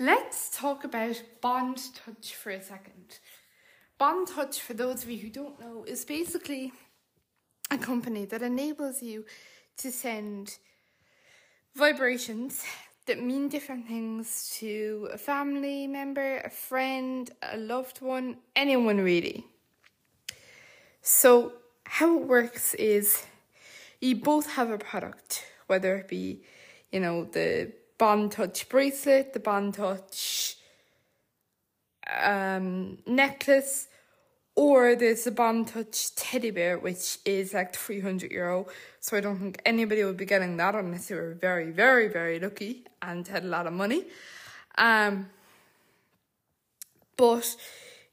Let's talk about Bond Touch for a second. Bond Touch, for those of you who don't know, is basically a company that enables you to send vibrations that mean different things to a family member, a friend, a loved one, anyone really. So, how it works is you both have a product, whether it be, you know, the Bond Touch bracelet, the Bond Touch um, necklace, or there's the Bond Touch teddy bear, which is like 300 euro. So I don't think anybody would be getting that unless they were very, very, very lucky and had a lot of money. Um, but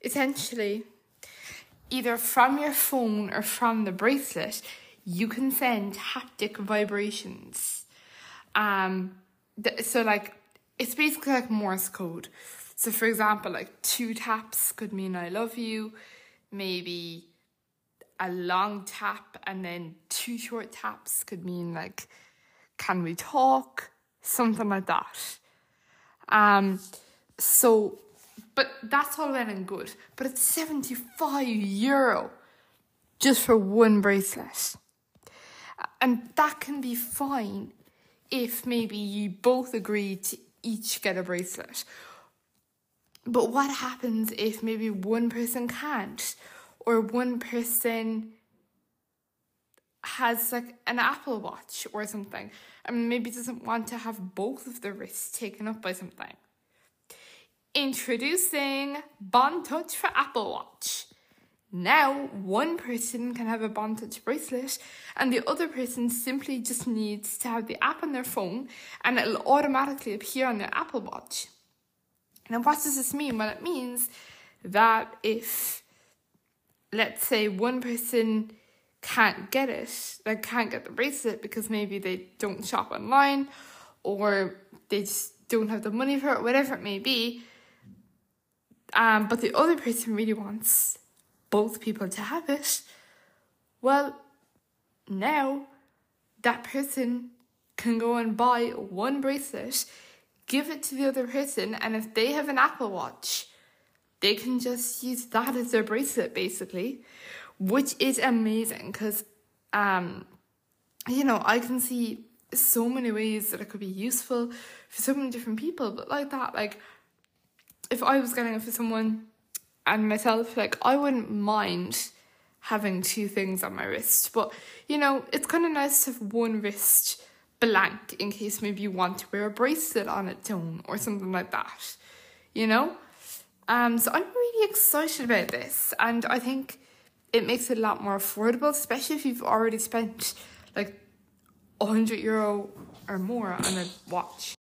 essentially, either from your phone or from the bracelet, you can send haptic vibrations. Um, th- so like it's basically like Morse code. So for example, like two taps could mean I love you, maybe a long tap and then two short taps could mean like can we talk, something like that. Um so but that's all well and good. But it's 75 euro just for one bracelet. And that can be fine if maybe you both agree to each get a bracelet. But what happens if maybe one person can't, or one person has like an Apple Watch or something, and maybe doesn't want to have both of the wrists taken up by something? Introducing Bond Touch for Apple Watch. Now, one person can have a Bond Touch bracelet, and the other person simply just needs to have the app on their phone, and it'll automatically appear on their Apple Watch. Now, what does this mean? Well, it means that if, let's say, one person can't get it, they can't get the bracelet because maybe they don't shop online or they just don't have the money for it, whatever it may be, um, but the other person really wants both people to have it, well, now that person can go and buy one bracelet, give it to the other person, and if they have an Apple Watch, they can just use that as their bracelet basically, which is amazing because, um, you know, I can see so many ways that it could be useful for so many different people, but like that, like if I was getting it for someone and myself, like I wouldn't mind having two things on my wrist, but you know, it's kind of nice to have one wrist blank in case maybe you want to wear a bracelet on its own or something like that, you know? Um, so I'm really excited about this, and I think it makes it a lot more affordable, especially if you've already spent like 100 euro or more on a watch.